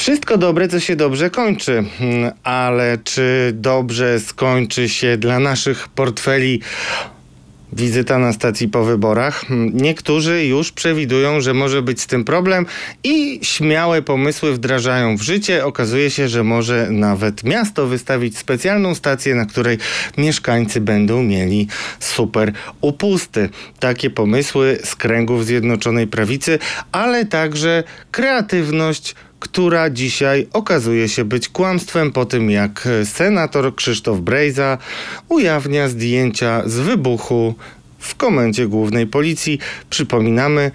Wszystko dobre, co się dobrze kończy, Hmm, ale czy dobrze skończy się dla naszych portfeli wizyta na stacji po wyborach? Hmm, Niektórzy już przewidują, że może być z tym problem i śmiałe pomysły wdrażają w życie. Okazuje się, że może nawet miasto wystawić specjalną stację, na której mieszkańcy będą mieli super upusty. Takie pomysły z kręgów Zjednoczonej Prawicy, ale także kreatywność która dzisiaj okazuje się być kłamstwem po tym, jak senator Krzysztof Brejza ujawnia zdjęcia z wybuchu w komendzie głównej policji. Przypominamy,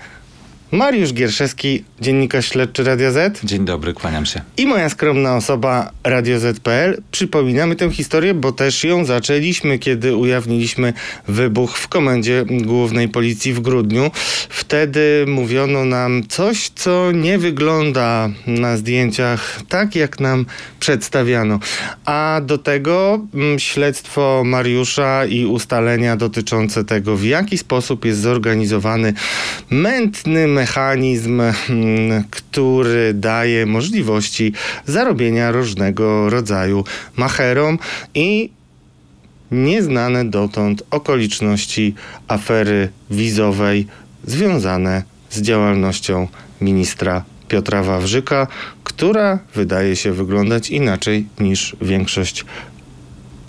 Mariusz Gierszewski, dziennikarz śledczy Radia Z Dzień dobry, kłaniam się. i moja skromna osoba Radio Z.pl. Przypominamy tę historię, bo też ją zaczęliśmy, kiedy ujawniliśmy wybuch w komendzie głównej policji w grudniu. Wtedy mówiono nam coś, co nie wygląda na zdjęciach tak, jak nam przedstawiano. A do tego mm, śledztwo Mariusza i ustalenia dotyczące tego, w jaki sposób jest zorganizowany mętny mechanizm, mm, który daje możliwości zarobienia różnego rodzaju macherom i nieznane dotąd okoliczności afery wizowej związane z działalnością ministra Piotra Wawrzyka, która wydaje się wyglądać inaczej niż większość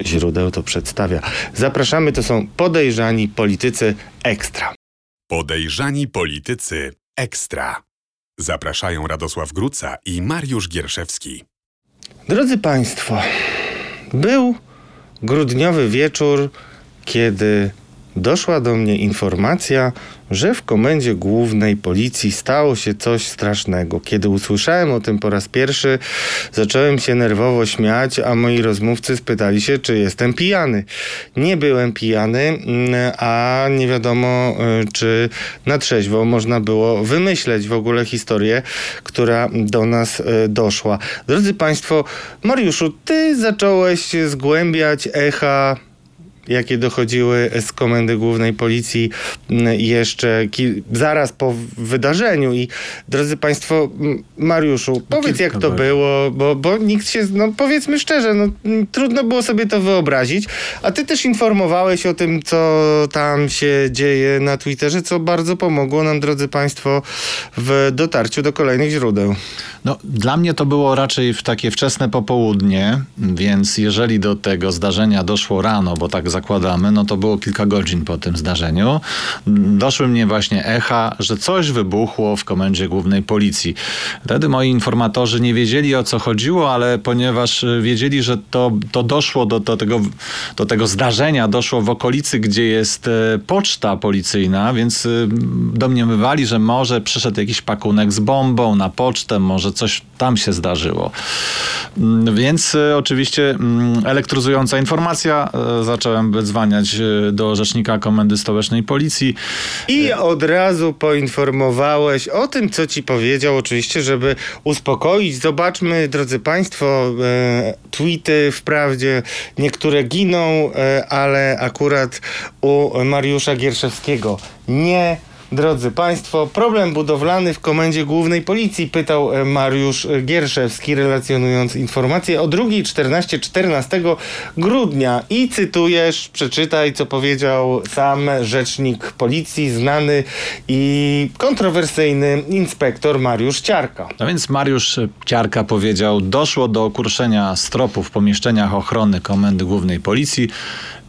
źródeł to przedstawia. Zapraszamy, to są podejrzani politycy ekstra. Podejrzani politycy ekstra. Zapraszają Radosław Gruca i Mariusz Gierszewski. Drodzy Państwo, był grudniowy wieczór, kiedy doszła do mnie informacja, że w komendzie głównej policji stało się coś strasznego. Kiedy usłyszałem o tym po raz pierwszy, zacząłem się nerwowo śmiać, a moi rozmówcy spytali się, czy jestem pijany. Nie byłem pijany, mm, a nie wiadomo, y, czy na trzeźwo można było wymyśleć w ogóle historię, która do nas y, doszła. Drodzy Państwo, Mariuszu, ty zacząłeś zgłębiać echa jakie dochodziły z komendy głównej policji m, jeszcze zaraz po wydarzeniu. I drodzy Państwo, Mariuszu, powiedz jak to było, bo, bo nikt się, no powiedzmy szczerze, no, trudno było sobie to wyobrazić. A ty też informowałeś o tym, co tam się dzieje na Twitterze, co bardzo pomogło nam, drodzy Państwo, w dotarciu do kolejnych źródeł. No, dla mnie to było raczej w takie wczesne popołudnie, więc jeżeli do tego zdarzenia doszło rano, bo tak zakładamy, no to było kilka godzin po tym zdarzeniu, doszły mnie właśnie echa, że coś wybuchło w komendzie głównej policji. Wtedy moi informatorzy nie wiedzieli o co chodziło, ale ponieważ y, wiedzieli, że to, to doszło do, do, tego, do tego zdarzenia, doszło w okolicy, gdzie jest e, poczta policyjna, więc y, domniemywali, że może przyszedł jakiś pakunek z bombą na pocztę, może coś tam się zdarzyło. Mm, Więc e, oczywiście mm, elektryzująca informacja. E, Zacząłem wydzwaniać e, do rzecznika Komendy Stołecznej Policji. I od razu poinformowałeś o tym, co ci powiedział, oczywiście, żeby uspokoić. Zobaczmy, drodzy Państwo, e, tweety wprawdzie niektóre giną, e, ale akurat u Mariusza Gierszewskiego nie. Drodzy Państwo, problem budowlany w komendzie głównej policji, pytał e, Mariusz Gierszewski, relacjonując informację o 2.14 14 grudnia. I cytujesz, przeczytaj, co powiedział sam rzecznik policji, znany i kontrowersyjny inspektor Mariusz Ciarka. No więc Mariusz Ciarka powiedział, doszło do okruszenia stropu w pomieszczeniach ochrony Komendy Głównej Policji.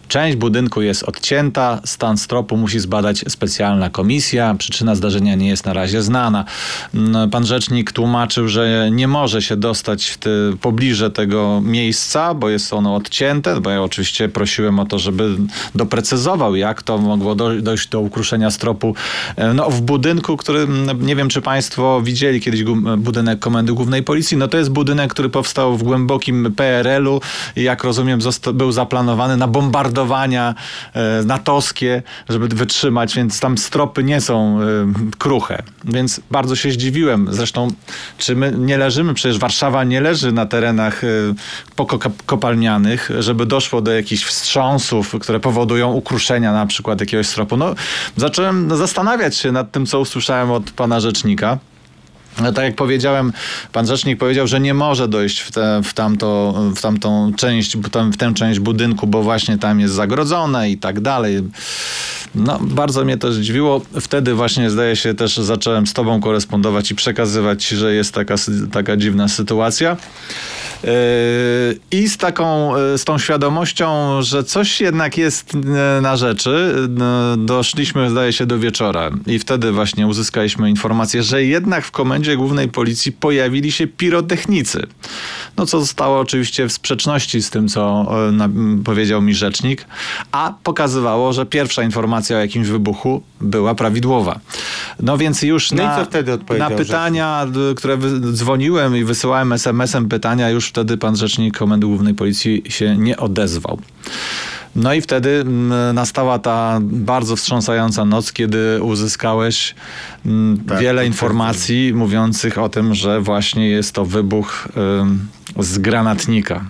Część budynku jest odcięta, stan stropu musi zbadać specjalna komisja. Przyczyna zdarzenia nie jest na razie znana. Mm, Pan rzecznik tłumaczył, że nie może się dostać te, pobliże tego miejsca, bo jest ono odcięte, bo ja oczywiście prosiłem o to, żeby doprecyzował, jak to mogło do, dojść do ukruszenia stropu e, no, w budynku, który mm, nie wiem, czy Państwo widzieli kiedyś budynek Komendy Głównej Policji. No to jest budynek, który powstał w głębokim PRL-u i jak rozumiem był zaplanowany na bombardowania e, natowskie, żeby wytrzymać, więc tam stropy nie są e, kruche. Więc bardzo się zdziwiłem. Zresztą, czy my nie leżymy, przecież Warszawa nie leży na terenach e, pokopalnianych, żeby doszło do jakichś wstrząsów, które powodują ukruszenia na przykład jakiegoś stropu. No, zacząłem zastanawiać się nad tym, co usłyszałem od pana rzecznika. No, tak jak powiedziałem, pan rzecznik powiedział, że nie może dojść w, te, w, tamto, w tamtą część, w tę- część budynku, bo właśnie tam jest zagrodzone i tak dalej. No, bardzo mnie to zdziwiło. Wtedy właśnie zdaje się też zacząłem z tobą korespondować i przekazywać, że jest taka, taka dziwna sytuacja. Yy, I z taką, z tą świadomością, że coś jednak jest yy, na rzeczy, yy, doszliśmy, zdaje się, do wieczora. I wtedy właśnie uzyskaliśmy informację, że jednak w komendzie głównej policji pojawili się pirotechnicy. No co zostało oczywiście w sprzeczności z tym, co m, powiedział mi rzecznik, a pokazywało, że pierwsza informacja o jakimś wybuchu była prawidłowa. No więc już No na, na pytania, d- które dzwoniłem i wysyłałem SMS-em pytania, już wtedy pan rzecznik Komendy Głównej Policji się nie odezwał. No i wtedy mm, nastała ta bardzo wstrząsająca noc, kiedy uzyskałeś mm, Tak, wiele informacji mówiących o tym, że właśnie jest to wybuch z granatnika.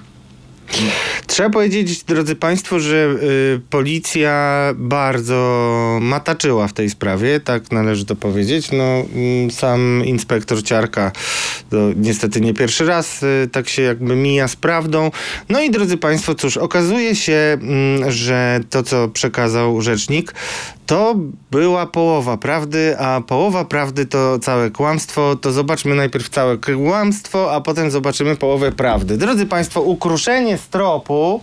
Trzeba powiedzieć, drodzy Państwo, że y, policja bardzo mataczyła w tej sprawie, tak należy to powiedzieć. No, mm, sam inspektor Ciarka to niestety nie pierwszy raz y, tak się jakby mija z prawdą. No i drodzy Państwo, cóż, okazuje się, mm, że to, co przekazał rzecznik, to była połowa prawdy, a połowa prawdy to całe kłamstwo. To zobaczmy najpierw całe kłamstwo, a potem zobaczymy połowę prawdy. Drodzy Państwo, ukruszenie stropu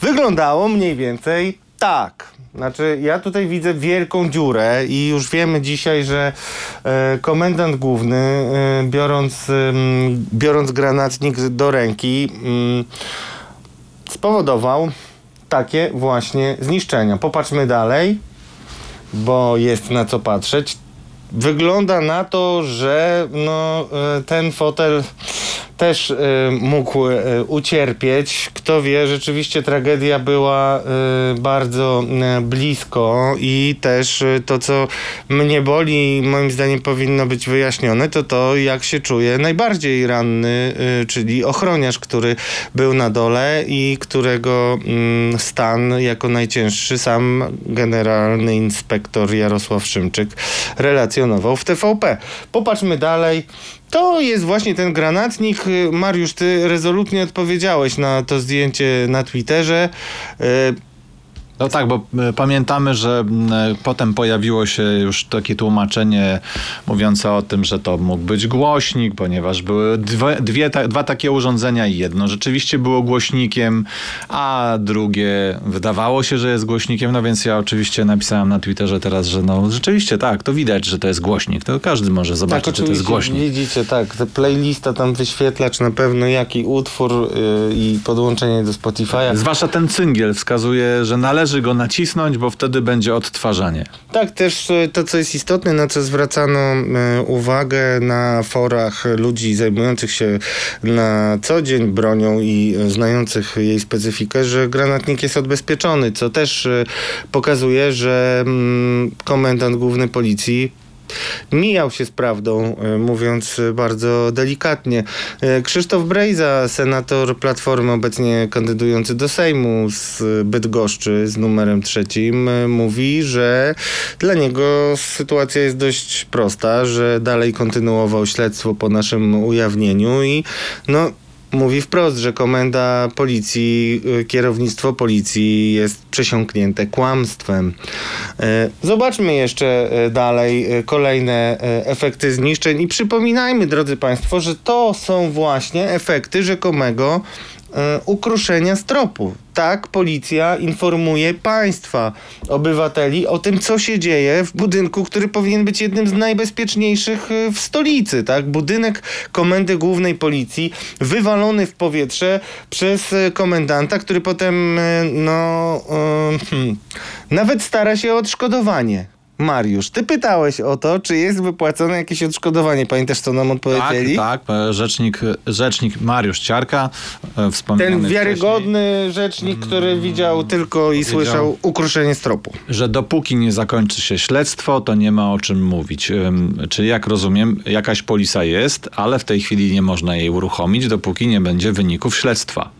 wyglądało mniej więcej tak. Znaczy, ja tutaj widzę wielką dziurę i już wiemy dzisiaj, że e, komendant główny, e, biorąc, ym, biorąc granatnik do ręki, ym, spowodował takie właśnie zniszczenia. Popatrzmy dalej bo jest na co patrzeć. Wygląda na to, że no, e, ten fotel też e, mógł e, ucierpieć. Kto wie, rzeczywiście tragedia była bardzo blisko i też to, co mnie boli, moim zdaniem powinno być wyjaśnione, to to, jak się czuje najbardziej ranny, czyli ochroniarz, który był na dole i którego mm, stan jako najcięższy sam generalny inspektor Jarosław Szymczyk relacjonował w TVP. Popatrzmy dalej. To jest właśnie ten granatnik. Y, Mariusz, ty rezolutnie odpowiedziałeś na to zdjęcie na Twitterze. Y, No tak, bo e, pamiętamy, że e, potem pojawiło się już takie tłumaczenie mówiące o tym, że to mógł być głośnik, ponieważ były dwie, dwie, ta, dwa takie urządzenia i jedno rzeczywiście było głośnikiem, a drugie wydawało się, że jest głośnikiem, no więc ja oczywiście napisałem na Twitterze teraz, że no rzeczywiście tak, to widać, że to jest głośnik, to każdy może zobaczyć, że to jest głośnik. Widzicie, tak. Ta playlista tam wyświetlacz na pewno jaki utwór y, i podłączenie do Spotify'a. Zwłaszcza ten cyngiel wskazuje, że należy go nacisnąć, bo wtedy będzie odtwarzanie. Tak, też e, to, co jest istotne, na co zwracano e, uwagę na forach ludzi zajmujących się na co dzień bronią i e, znających jej specyfikę, że granatnik jest odbezpieczony, co też pokazuje, że mm, komendant główny policji mijał się z prawdą, e, mówiąc bardzo delikatnie. E, Krzysztof Brejza, senator Platformy, obecnie kandydujący do Sejmu z Bydgoszczy z numerem trzecim, e, mówi, że dla niego sytuacja jest dość prosta, że dalej kontynuował śledztwo po naszym ujawnieniu i no mówi wprost, że komenda policji, y, kierownictwo policji jest przesiąknięte kłamstwem. E, Zobaczmy jeszcze e, dalej e, kolejne efekty zniszczeń i przypominajmy, drodzy Państwo, że to są właśnie efekty rzekomego ukruszenia stropu. Tak, policja informuje państwa, obywateli o tym, co się dzieje w budynku, który powinien być jednym z najbezpieczniejszych e, w stolicy. Tak? Budynek Komendy Głównej Policji wywalony w powietrze przez e, komendanta, który potem e, no, e, hmm, nawet stara się o odszkodowanie. Mariusz, ty pytałeś o to, czy jest wypłacone jakieś odszkodowanie. Pamiętasz, co nam odpowiedzieli? Tak, tak. e, Rzecznik, rzecznik Mariusz Ciarka, e, wspomniany Ten wcześniej, wiarygodny rzecznik, który widział tylko i słyszał ukruszenie stropu. że dopóki nie zakończy się śledztwo, to nie ma o czym mówić. Czyli jak rozumiem, jakaś polisa jest, ale w tej chwili nie można jej uruchomić, dopóki nie będzie wyników śledztwa.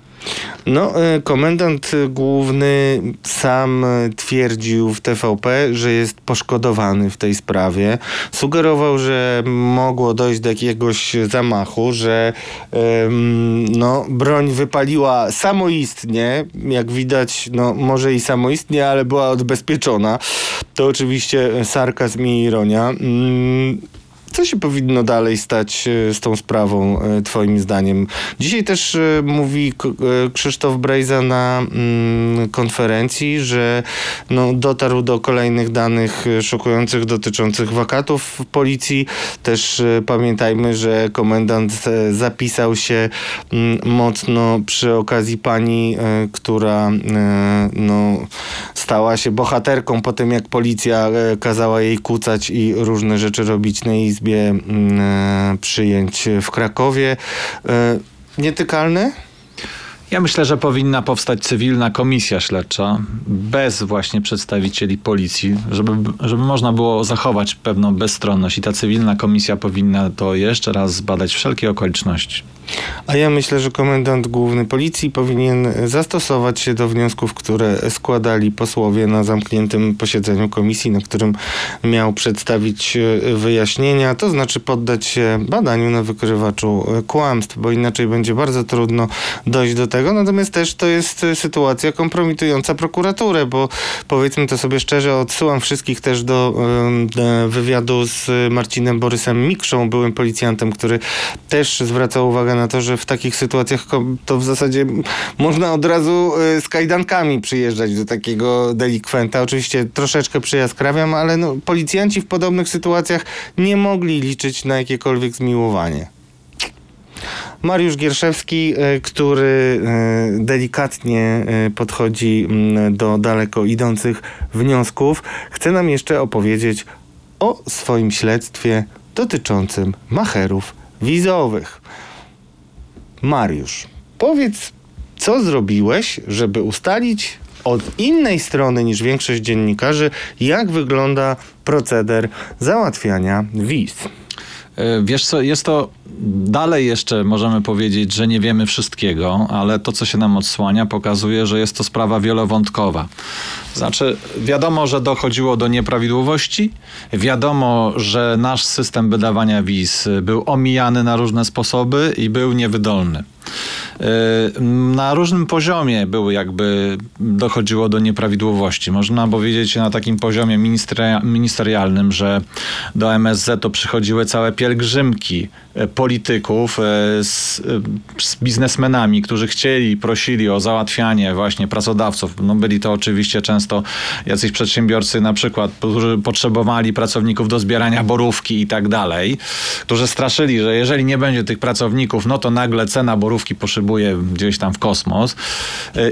No, e, komendant główny sam twierdził w TVP, że jest poszkodowany w tej sprawie. Sugerował, że mogło dojść do jakiegoś zamachu, że em, no, broń wypaliła samoistnie. Jak widać, no, może i samoistnie, ale była odbezpieczona. To oczywiście sarkazm i ironia. Mm, Co się powinno dalej stać e, z tą sprawą, e, Twoim zdaniem? Dzisiaj też e, mówi Krzysztof Brejza na mm, konferencji, że no, dotarł do kolejnych danych szokujących dotyczących wakatów w policji. Też pamiętajmy, że komendant zapisał się mm, mocno przy okazji pani, która no, stała się bohaterką po tym, jak policja kazała jej kucać i różne rzeczy robić na izbie mm, e, przyjęć w Krakowie. E, Nietykalny? Ja myślę, że powinna powstać cywilna komisja śledcza bez właśnie przedstawicieli policji, żeby, żeby można było zachować pewną bezstronność i ta cywilna komisja powinna to jeszcze raz zbadać wszelkie okoliczności. A ja myślę, że komendant główny policji powinien zastosować się do wniosków, które składali posłowie na zamkniętym posiedzeniu komisji, na którym miał przedstawić e, wyjaśnienia, to znaczy poddać się badaniu na wykrywaczu e, kłamstw, bo inaczej będzie bardzo trudno dojść do tego. Natomiast też to jest e, sytuacja kompromitująca prokuraturę, bo powiedzmy to sobie szczerze, odsyłam wszystkich też do wywiadu z Marcinem Borysem Mikrzą, byłym policjantem, który też zwracał uwagę na to, że w takich sytuacjach to w zasadzie można od razu e, z kajdankami przyjeżdżać do takiego delikwenta. Oczywiście troszeczkę przyjaskrawiam, ale no, policjanci w podobnych sytuacjach nie mogli liczyć na jakiekolwiek zmiłowanie. Mariusz Gierszewski, e, który e, delikatnie podchodzi mm, do daleko idących wniosków, chce nam jeszcze opowiedzieć o swoim śledztwie dotyczącym macherów wizowych. Mariusz, powiedz, co zrobiłeś, żeby ustalić od innej strony niż większość dziennikarzy, jak wygląda proceder załatwiania wiz? E, Wiesz co, jest to dalej jeszcze możemy powiedzieć, że nie wiemy wszystkiego, ale to, co się nam odsłania, pokazuje, że jest to sprawa wielowątkowa. Znaczy, wiadomo, że dochodziło do nieprawidłowości, wiadomo, że nasz system wydawania wiz był omijany na różne sposoby i był niewydolny. E, Na różnym poziomie były jakby dochodziło do nieprawidłowości. Można powiedzieć na takim poziomie ministeria- ministerialnym, że do MSZ-u przychodziły całe pielgrzymki polityków e, z, e, z biznesmenami, którzy chcieli, prosili o załatwianie właśnie pracodawców. No byli to oczywiście często jacyś przedsiębiorcy na przykład, którzy potrzebowali pracowników do zbierania borówki i tak dalej, którzy straszyli, że jeżeli nie będzie tych pracowników, no to nagle cena borówki poszybuje gdzieś tam w kosmos.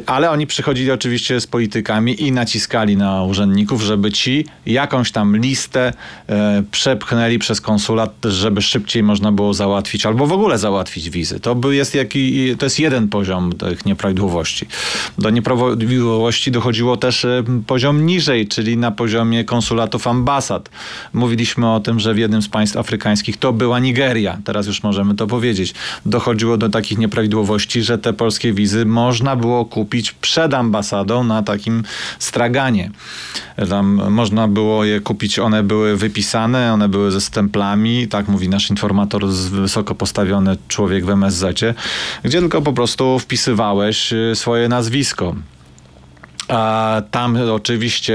Ale oni przychodzili oczywiście z politykami i naciskali na urzędników, żeby ci jakąś tam listę e, przepchnęli przez konsulat, żeby szybciej można było załatwić, albo w ogóle załatwić wizy. To, jest, jaki, to jest jeden poziom tych nieprawidłowości. Do nieprawidłowości dochodziło też e, poziom niżej, czyli na poziomie konsulatów ambasad. Mówiliśmy o tym, że w jednym z państw afrykańskich to była Nigeria. Teraz już możemy to powiedzieć. Dochodziło do takich nieprawidłowości, że te polskie wizy można było kupić przed ambasadą na takim straganie. Tam można było je kupić, one były wypisane, one były ze stemplami, tak mówi nasz informator, z- wysoko postawiony człowiek w MSZ-cie, gdzie tylko po prostu wpisywałeś y, swoje nazwisko. A tam oczywiście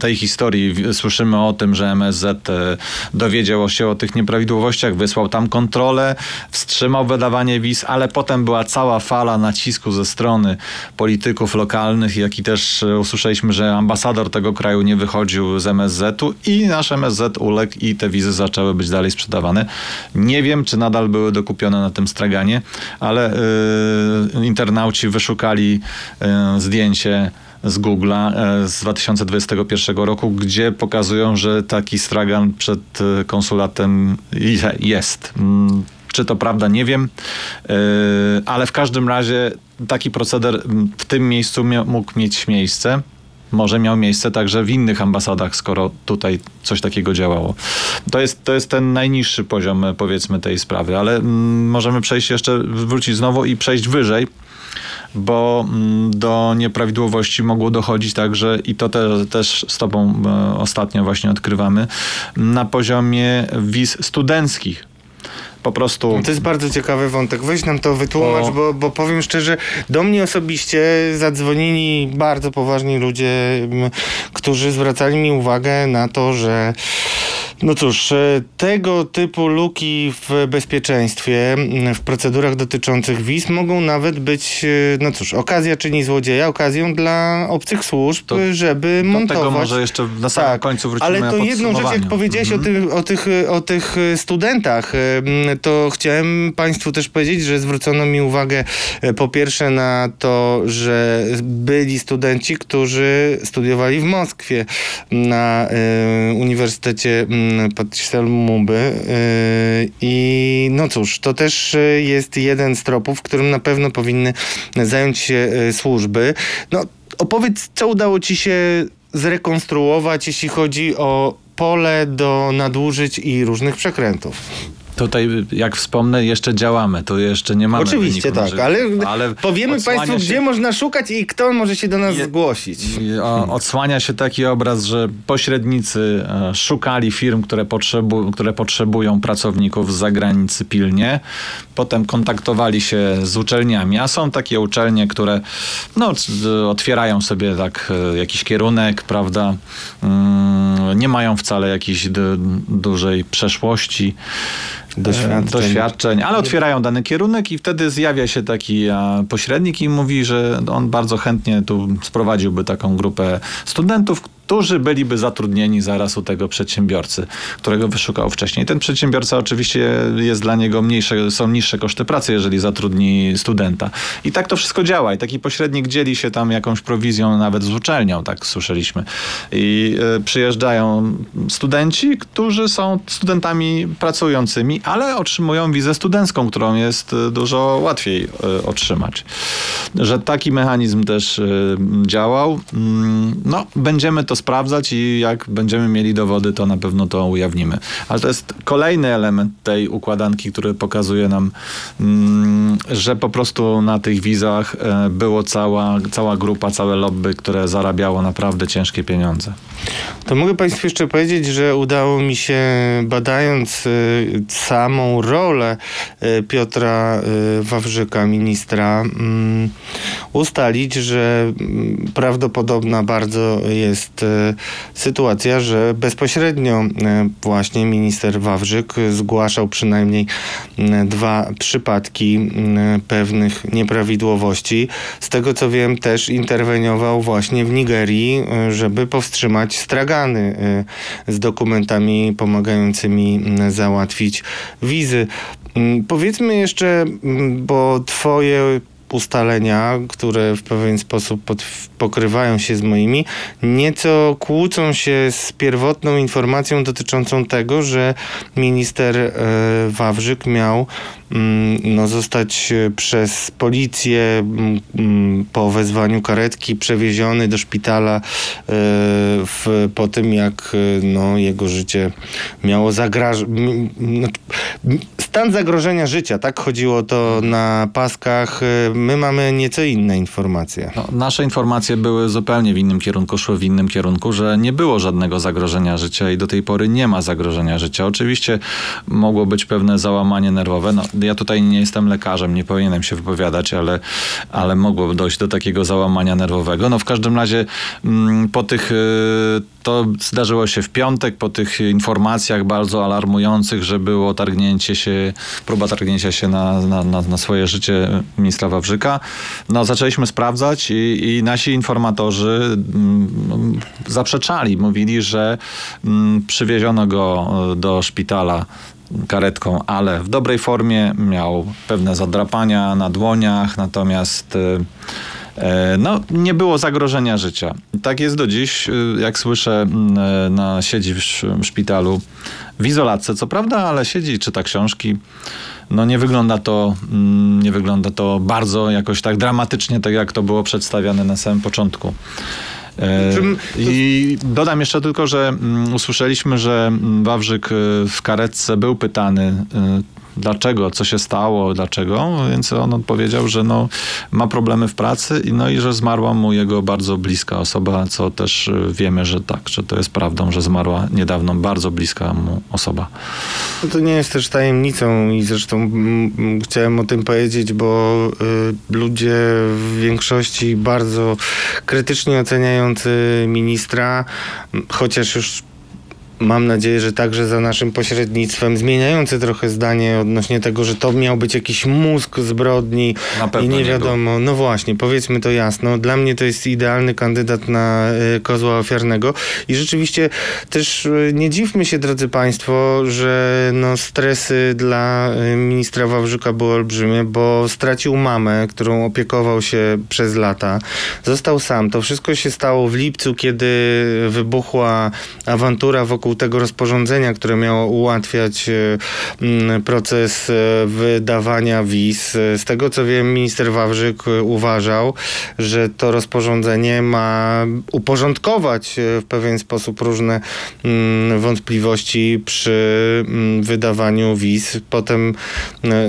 tej historii słyszymy o tym, że MSZ e, dowiedział się o tych nieprawidłowościach, wysłał tam kontrolę, wstrzymał wydawanie wiz, ale potem była cała fala nacisku ze strony polityków lokalnych, jak i też e, usłyszeliśmy, że ambasador tego kraju nie wychodził z MSZ-u i nasz MSZ uległ i te wizy zaczęły być dalej sprzedawane. Nie wiem, czy nadal były dokupione na tym straganie, ale e, internauci wyszukali e, zdjęcie z Google'a e, z 2021 roku, gdzie pokazują, że taki stragan przed e, konsulatem je- jest. Mm, Czy to prawda, nie wiem, E, ale w każdym razie taki proceder mm, w tym miejscu mógł mieć miejsce. Może miał miejsce także w innych ambasadach, skoro tutaj coś takiego działało. To jest, to jest ten najniższy poziom, powiedzmy, tej sprawy, ale mm, możemy przejść jeszcze, wrócić znowu i przejść wyżej bo mm, do nieprawidłowości mogło dochodzić także, i to te, też z Tobą e, ostatnio właśnie odkrywamy, na poziomie wiz studenckich. Po prostu. To jest bardzo ciekawy wątek. Weź nam to wytłumacz, O. bo, bo powiem szczerze, do mnie osobiście zadzwonili bardzo poważni ludzie, którzy zwracali mi uwagę na to, że no cóż, e, tego typu luki w bezpieczeństwie, w procedurach dotyczących wiz mogą nawet być, e, no cóż, okazja czyni złodzieja, okazją dla obcych służb, To- żeby Do montować. tego może jeszcze na samym Tak, końcu wrócimy Ale to jedną rzecz, jak powiedziałeś Mhm. o, tych, o, tych, o tych e, studentach, to chciałem Państwu też powiedzieć, że zwrócono mi uwagę po pierwsze na to, że byli studenci, którzy studiowali w Moskwie na Uniwersytecie m, Patricia Lumumby e, i no cóż, to też e, jest jeden z tropów, którym na pewno powinny zająć się e, służby. No opowiedz, co udało Ci się zrekonstruować, jeśli chodzi o pole do nadużyć i różnych przekrętów. Tutaj, jak wspomnę, jeszcze działamy. To jeszcze nie mamy Oczywiście wyniku tak, naszych- ale, powiemy Państwu, się- gdzie można szukać i kto może się do nas Je- zgłosić. O, Odsłania się taki obraz, że pośrednicy e, szukali firm, które, potrzebu, które potrzebują pracowników z zagranicy pilnie. Potem kontaktowali się z uczelniami, a są takie uczelnie, które no, c- otwierają sobie tak e, jakiś kierunek, prawda? Mm, nie mają wcale jakiejś dużej przeszłości. Doświadczeń. E, doświadczeń, ale otwierają dany kierunek i wtedy zjawia się taki a, pośrednik i mówi, że on bardzo chętnie tu sprowadziłby taką grupę studentów, którzy byliby zatrudnieni zaraz u tego przedsiębiorcy, którego wyszukał wcześniej. Ten przedsiębiorca oczywiście jest dla niego mniejsze, są niższe koszty pracy, jeżeli zatrudni studenta. I tak to wszystko działa. I taki pośrednik dzieli się tam jakąś prowizją nawet z uczelnią, tak słyszeliśmy. I y, przyjeżdżają studenci, którzy są studentami pracującymi, ale otrzymują wizę studencką, którą jest y, dużo łatwiej y, otrzymać. Że taki mechanizm też y, działał, mm, no będziemy to sprawdzać i jak będziemy mieli dowody, to na pewno to ujawnimy. Ale to jest kolejny element tej układanki, który pokazuje nam, mm, że po prostu na tych wizach e, było cała, cała grupa, całe lobby, które zarabiało naprawdę ciężkie pieniądze. To mogę Państwu jeszcze powiedzieć, że udało mi się, badając y, samą rolę y, Piotra Wawrzyka, ministra, mm, ustalić, że mm, prawdopodobna bardzo jest sytuacja, że bezpośrednio y, właśnie minister Wawrzyk zgłaszał przynajmniej y, dwa przypadki y, pewnych nieprawidłowości. Z tego co wiem, też interweniował właśnie w Nigerii, y, żeby powstrzymać stragany y, z dokumentami pomagającymi y, załatwić wizy. Powiedzmy jeszcze, bo twoje ustalenia, które w pewien sposób pod, pokrywają się z moimi, nieco kłócą się z pierwotną informacją dotyczącą tego, że minister e, Wawrzyk miał mm, no, zostać e, przez policję mm, mm, po wezwaniu karetki przewieziony do szpitala e, w, po tym, jak no, jego życie miało zagrażać. Stan zagrożenia życia, tak chodziło to na paskach. My mamy nieco inne informacje. No, nasze informacje były zupełnie w innym kierunku, szły w innym kierunku, że nie było żadnego zagrożenia życia i do tej pory nie ma zagrożenia życia. Oczywiście mogło być pewne załamanie nerwowe. No, ja tutaj nie jestem lekarzem, nie powinienem się wypowiadać, ale, ale mogło dojść do takiego załamania nerwowego. No w każdym razie mm, po tych, y, to zdarzyło się w piątek, po tych informacjach bardzo alarmujących, że było targnięcie się, próba targnięcia się na, na, na, na swoje życie ministra Wawrzyka. No zaczęliśmy sprawdzać i, i nasi informatorzy mm, zaprzeczali. Mówili, że mm, przywieziono go e, do szpitala karetką, ale w dobrej formie, miał pewne zadrapania na dłoniach, natomiast e, no, nie było zagrożenia życia. Tak jest do dziś, e, jak słyszę, m, e, na, siedzi w sz- w szpitalu w izolatce, co prawda, ale siedzi i czyta książki. No nie wygląda to, mm, nie wygląda to bardzo jakoś tak dramatycznie, tak jak to było przedstawiane na samym początku. E, I dodam jeszcze tylko, że mm, usłyszeliśmy, że mm, Wawrzyk y, w karetce był pytany, y, dlaczego, co się stało, dlaczego, więc on odpowiedział, że no, ma problemy w pracy i, no, i że zmarła mu jego bardzo bliska osoba, co też y, wiemy, że tak, że to jest prawdą, że zmarła niedawno bardzo bliska mu osoba. No to nie jest też tajemnicą i zresztą chciałem o tym powiedzieć, bo y, ludzie w większości bardzo krytycznie oceniający ministra, chociaż już mam nadzieję, że także za naszym pośrednictwem, zmieniający trochę zdanie odnośnie tego, że to miał być jakiś mózg zbrodni i nie nie wiadomo. No właśnie, powiedzmy to jasno. Dla mnie to jest idealny kandydat na y, kozła ofiarnego i rzeczywiście też y, nie dziwmy się, drodzy Państwo, że no, stresy dla y, ministra Wawrzyka były olbrzymie, bo stracił mamę, którą opiekował się przez lata. Został sam. To wszystko się stało w lipcu, kiedy wybuchła awantura wokół tego rozporządzenia, które miało ułatwiać y, mm, proces y, wydawania wiz. Y, Z tego co wiem, minister Wawrzyk uważał, że to rozporządzenie ma uporządkować w pewien sposób różne mm, wątpliwości przy mm, wydawaniu wiz. Potem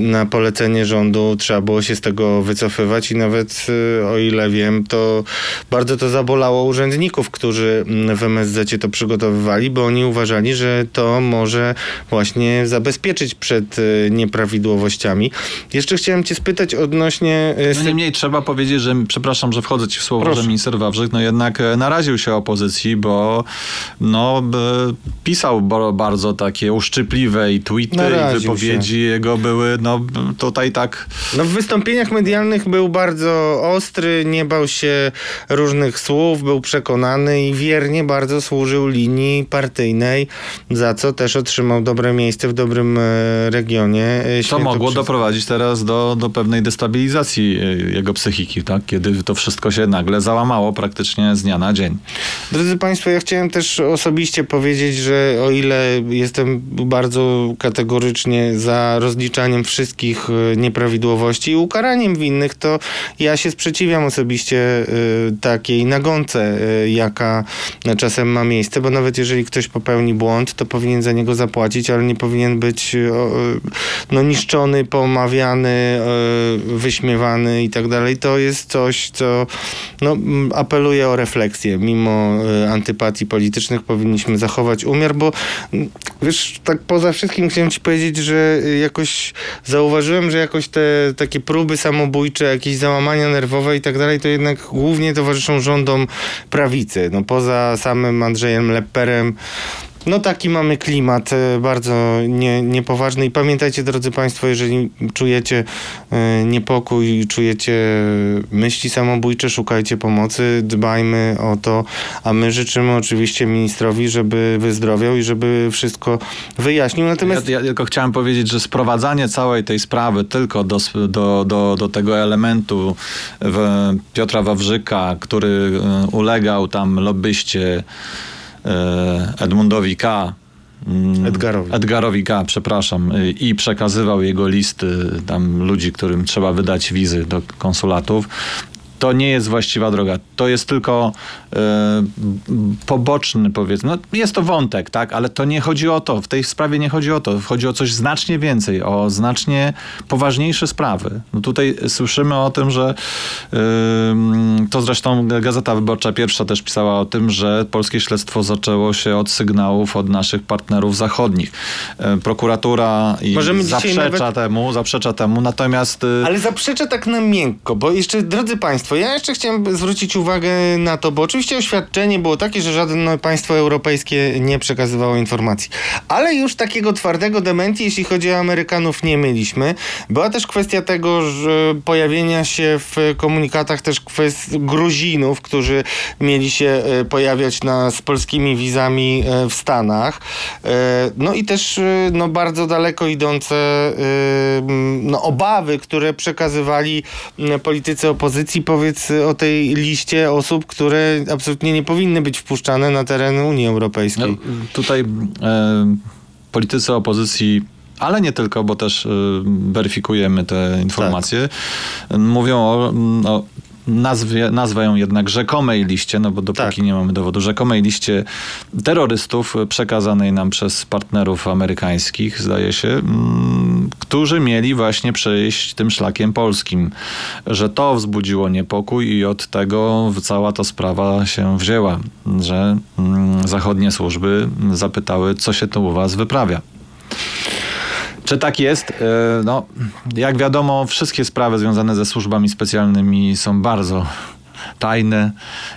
na polecenie rządu trzeba było się z tego wycofywać i nawet o ile wiem, to bardzo to zabolało urzędników, którzy w MSZ to przygotowywali, bo oni uważali, że to może właśnie zabezpieczyć przed y, nieprawidłowościami. Jeszcze chciałem cię spytać odnośnie y, No niemniej trzeba powiedzieć, że przepraszam, że wchodzę ci w słowo, Proszę. że minister Wawrzyk no jednak e, naraził się opozycji, bo no, pisał bardzo takie uszczypliwe i tweety Naraził i wypowiedzi jego były no tutaj tak No w wystąpieniach medialnych był bardzo ostry, nie bał się różnych słów, był przekonany i wiernie bardzo służył linii partyjnej, za co też otrzymał dobre miejsce w dobrym e, regionie. e, To mogło doprowadzić teraz do, do pewnej destabilizacji e, jego psychiki, tak? kiedy to wszystko się nagle załamało praktycznie z dnia na dzień. Drodzy Państwo, ja chciałem też osobiście powiedzieć, że o ile jestem bardzo kategorycznie za rozliczaniem wszystkich nieprawidłowości i ukaraniem winnych, to ja się sprzeciwiam osobiście takiej nagonce, jaka czasem ma miejsce, bo nawet jeżeli ktoś popełni błąd, to powinien za niego zapłacić, ale nie powinien być e, e, no, niszczony, pomawiany, e, wyśmiewany i tak dalej. To jest coś, co no, apeluję o refleksję. Mimo antypatii politycznych powinniśmy zachować umiar, bo wiesz, tak poza wszystkim chciałem ci powiedzieć, że jakoś zauważyłem, że jakoś te takie próby samobójcze, jakieś załamania nerwowe i tak dalej, to jednak głównie towarzyszą rządom prawicy. No poza samym Andrzejem Lepperem no taki mamy klimat e, bardzo nie, niepoważny i pamiętajcie drodzy Państwo, jeżeli czujecie e, niepokój, czujecie myśli samobójcze, szukajcie pomocy, dbajmy o to, a my życzymy oczywiście ministrowi, żeby wyzdrowiał i żeby wszystko wyjaśnił. Natomiast Ja, ja tylko chciałem powiedzieć, że sprowadzanie całej tej sprawy tylko do, do, do, do tego elementu w Piotra Wawrzyka, który e, ulegał tam lobbyście e, Edmundowi K. mm, Edgarowi. Edgarowi K., przepraszam, y, i przekazywał jego listy tam ludzi, którym trzeba wydać wizy do konsulatów. To nie jest właściwa droga. To jest tylko e, poboczny, powiedzmy. No, jest to wątek, tak, ale to nie chodzi o to. W tej sprawie nie chodzi o to. Chodzi o coś znacznie więcej, o znacznie poważniejsze sprawy. No tutaj słyszymy o tym, że to zresztą Gazeta Wyborcza pierwsza też pisała o tym, że polskie śledztwo zaczęło się od sygnałów od naszych partnerów zachodnich. E, Prokuratura i Możemy zaprzecza nawet- temu, zaprzecza temu, natomiast y, Ale zaprzeczę tak na miękko, bo jeszcze, drodzy Państwo, ja jeszcze chciałem zwrócić uwagę na to, bo oczywiście oświadczenie było takie, że żadne państwo europejskie nie przekazywało informacji. Ale już takiego twardego dementi, jeśli chodzi o Amerykanów, nie mieliśmy. Była też kwestia tego, że pojawienia się w komunikatach też kwestii Gruzinów, którzy mieli się e, pojawiać na, z polskimi wizami e, w Stanach. E, No i też no, bardzo daleko idące no, obawy, które przekazywali politycy opozycji. Powiedz o tej liście osób, które absolutnie nie powinny być wpuszczane na teren Unii Europejskiej. No, tutaj e, politycy opozycji, ale nie tylko, bo też e, weryfikujemy te informacje, mówią o, o nazwie, nazwę ją jednak rzekomej liście, no bo dopóki Tak. nie mamy dowodu, rzekomej liście terrorystów przekazanej nam przez partnerów amerykańskich, zdaje się, mm, którzy mieli właśnie przejść tym szlakiem polskim. Że to wzbudziło niepokój i od tego cała ta sprawa się wzięła, że mm, zachodnie służby zapytały, co się tu u was wyprawia. Czy tak jest? E, No, jak wiadomo, wszystkie sprawy związane ze służbami specjalnymi są bardzo tajne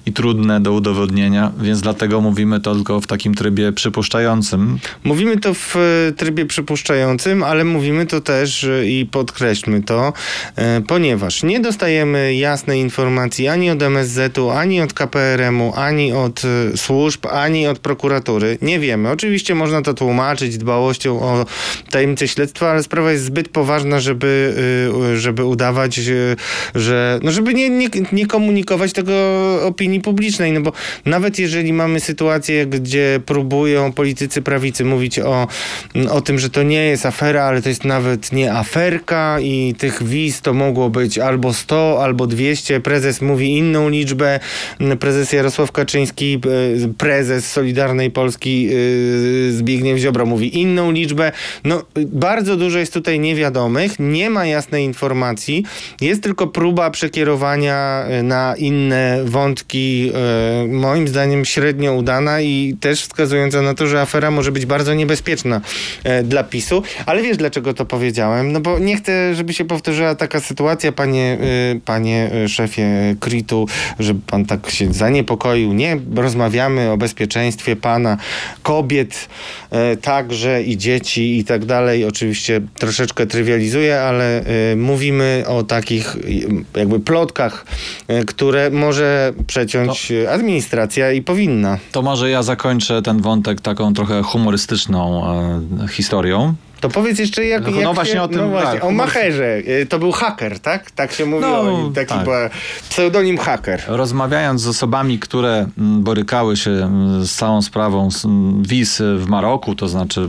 i trudne do udowodnienia, więc dlatego mówimy to tylko w takim trybie przypuszczającym. Mówimy to w e, trybie przypuszczającym, ale mówimy to też e, i podkreślmy to, e, ponieważ nie dostajemy jasnej informacji ani od MSZ-u, ani od KPRM-u, ani od służb, ani od prokuratury. Nie wiemy. Oczywiście można to tłumaczyć dbałością o tajemnicę śledztwa, ale sprawa jest zbyt poważna, żeby, żeby udawać, że, no żeby nie, nie, nie komunikować tego opinii publicznej, no bo nawet jeżeli mamy sytuację, gdzie próbują politycy prawicy mówić o, o tym, że to nie jest afera, ale to jest nawet nie aferka i tych wiz to mogło być albo 100, albo 200. Prezes mówi inną liczbę. Prezes Jarosław Kaczyński, e, prezes Solidarnej Polski e, Zbigniew Ziobro mówi inną liczbę. No, bardzo dużo jest tutaj niewiadomych, nie ma jasnej informacji, jest tylko próba przekierowania e, na inne wątki, e, moim zdaniem średnio udana i też wskazująca na to, że afera może być bardzo niebezpieczna e, dla PiSu. Ale wiesz, dlaczego to powiedziałem? No bo nie chcę, żeby się powtórzyła taka sytuacja, panie, e, panie szefie Kritu, żeby pan tak się zaniepokoił. Nie, rozmawiamy o bezpieczeństwie pana, kobiet także i dzieci i tak dalej. Oczywiście troszeczkę trywializuję, ale e, mówimy o takich e, jakby plotkach, e, które może przeciąć e, administracja i powinna. To może ja zakończę ten wątek taką trochę humorystyczną e, historią. To powiedz jeszcze jak, No, jak no właśnie się, o tym, no właśnie, tak, o Macherze. E, To był haker, tak? Tak się mówiło. No, taki tak. pseudonim haker. Rozmawiając z osobami, które mm, borykały się mm, z całą sprawą mm, wiz w Maroku, to znaczy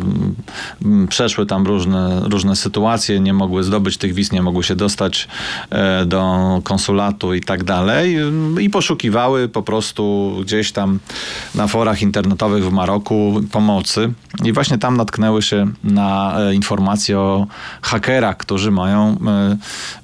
przeszły tam różne, różne sytuacje, nie mogły zdobyć tych wiz, nie mogły się dostać e, do konsulatu i tak dalej i poszukiwały po prostu gdzieś tam na forach internetowych w Maroku pomocy i właśnie tam natknęły się na informacje o hakerach, którzy mają e,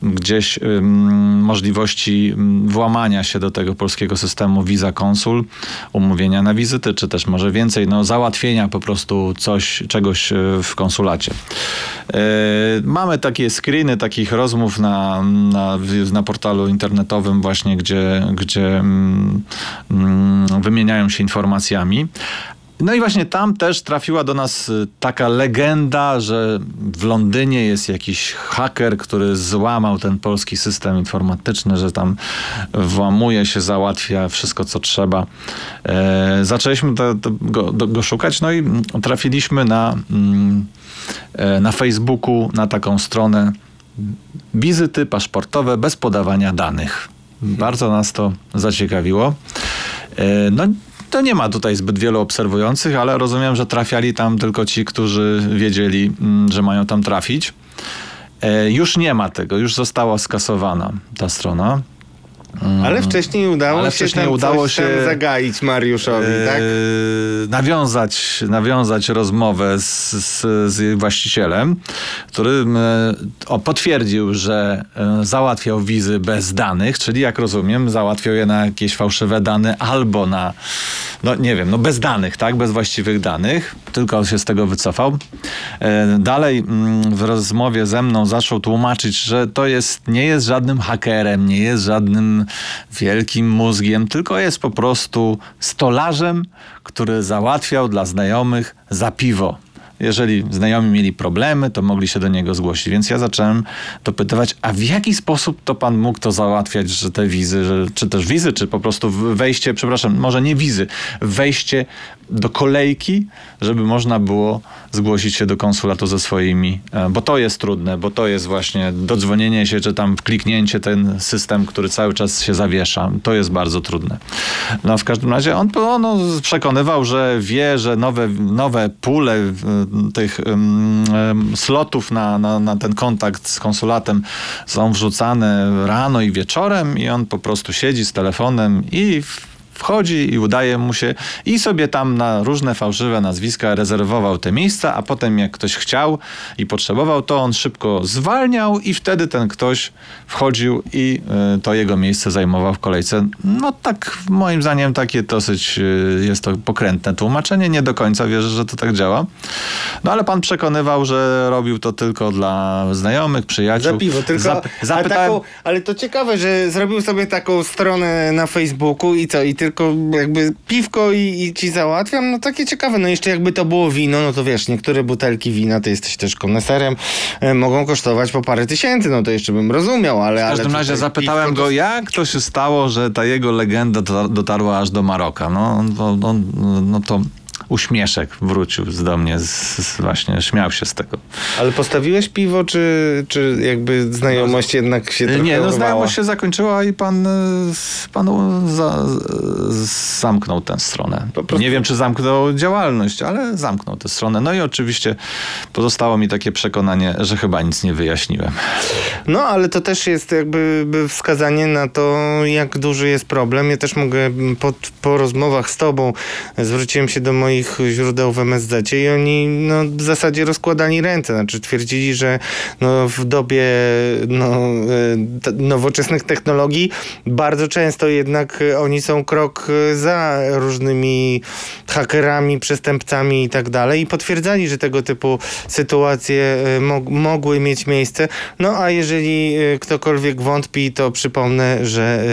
gdzieś em, możliwości włamania się do tego polskiego systemu Visa Konsul, umówienia na wizyty, czy też może więcej, no załatwienia po prostu coś, czegoś e, w konsulacie. E, Mamy takie screeny takich rozmów na, na, na portalu internetowym właśnie, gdzie, gdzie wymieniają się informacjami. No i właśnie tam też trafiła do nas y, taka legenda, że w Londynie jest jakiś haker, który złamał ten polski system informatyczny, że tam włamuje się, załatwia wszystko, co trzeba. E, zaczęliśmy go, go szukać, no i trafiliśmy na, mm, e, na Facebooku na taką stronę wizyty paszportowe bez podawania danych. Bardzo nas to zaciekawiło. E, No, to nie ma tutaj zbyt wielu obserwujących, ale rozumiem, że trafiali tam tylko ci, którzy wiedzieli, mm, że mają tam trafić. E, Już nie ma tego, już została skasowana ta strona. Ale wcześniej udało Ale się wcześniej tam udało coś się- tam zagaić Mariuszowi, tak? e, nawiązać, nawiązać rozmowę z, z, z właścicielem, który e, o, potwierdził, że e, załatwiał wizy bez danych, czyli jak rozumiem, załatwiał je na jakieś fałszywe dane albo na, no nie wiem, no bez danych, tak, bez właściwych danych, tylko się z tego wycofał. Dalej mm, w rozmowie ze mną zaczął tłumaczyć, że to jest, nie jest żadnym hakerem, nie jest żadnym wielkim mózgiem, tylko jest po prostu stolarzem, który załatwiał dla znajomych za piwo. Jeżeli znajomi mieli problemy, to mogli się do niego zgłosić. Więc ja zacząłem dopytywać, a w jaki sposób to pan mógł to załatwiać, że te wizy, że, czy też wizy, czy po prostu wejście, przepraszam, może nie wizy, wejście do kolejki, żeby można było zgłosić się do konsulatu ze swoimi, e, bo to jest trudne, bo to jest właśnie dodzwonienie się, czy tam kliknięcie ten system, który cały czas się zawiesza. To jest bardzo trudne. No w każdym razie on no, przekonywał, że wie, że nowe, nowe pule e, tych em, slotów na, na, na ten kontakt z konsulatem są wrzucane rano i wieczorem i on po prostu siedzi z telefonem i wchodzi i udaje mu się i sobie tam na różne fałszywe nazwiska rezerwował te miejsca, a potem jak ktoś chciał i potrzebował, to on szybko zwalniał i wtedy ten ktoś wchodził i y, to jego miejsce zajmował w kolejce. No tak moim zdaniem takie dosyć y, jest to pokrętne tłumaczenie. Nie do końca wierzę, że to tak działa. No ale pan przekonywał, że robił to tylko dla znajomych, przyjaciół. Za piwo, tylko. Zap- zapytałem, taką, ale to ciekawe, że zrobił sobie taką stronę na Facebooku i co, i tylko jakby piwko i, i ci załatwiam. No takie ciekawe. No jeszcze jakby to było wino, no to wiesz, niektóre butelki wina, ty jesteś też koneserem, e, mogą kosztować po parę tysięcy, no to jeszcze bym rozumiał, ale. W każdym razie zapytałem go, jak to się stało, że ta jego legenda dotar- dotarła aż do Maroka. No, no, no, no to uśmieszek wrócił do mnie, z, z, właśnie śmiał się z tego. Ale postawiłeś piwo, czy, czy jakby znajomość jednak się trochę Nie, no znajomość się zakończyła i pan, y, pan za, z- zamknął tę stronę. Nie wiem, czy zamknął działalność, ale zamknął tę stronę. No i oczywiście pozostało mi takie przekonanie, że chyba nic nie wyjaśniłem. No, ale to też jest jakby by wskazanie na to, jak duży jest problem. Ja też mogę po, po rozmowach z tobą zwróciłem się do moich źródeł w MSZ i oni no, w zasadzie rozkładali ręce. Znaczy twierdzili, że no, w dobie no, e, nowoczesnych technologii bardzo często jednak e, oni są krok e, za różnymi hakerami, przestępcami i tak dalej i potwierdzali, że tego typu sytuacje mog- mogły mieć miejsce. No a jeżeli ktokolwiek wątpi, to przypomnę, że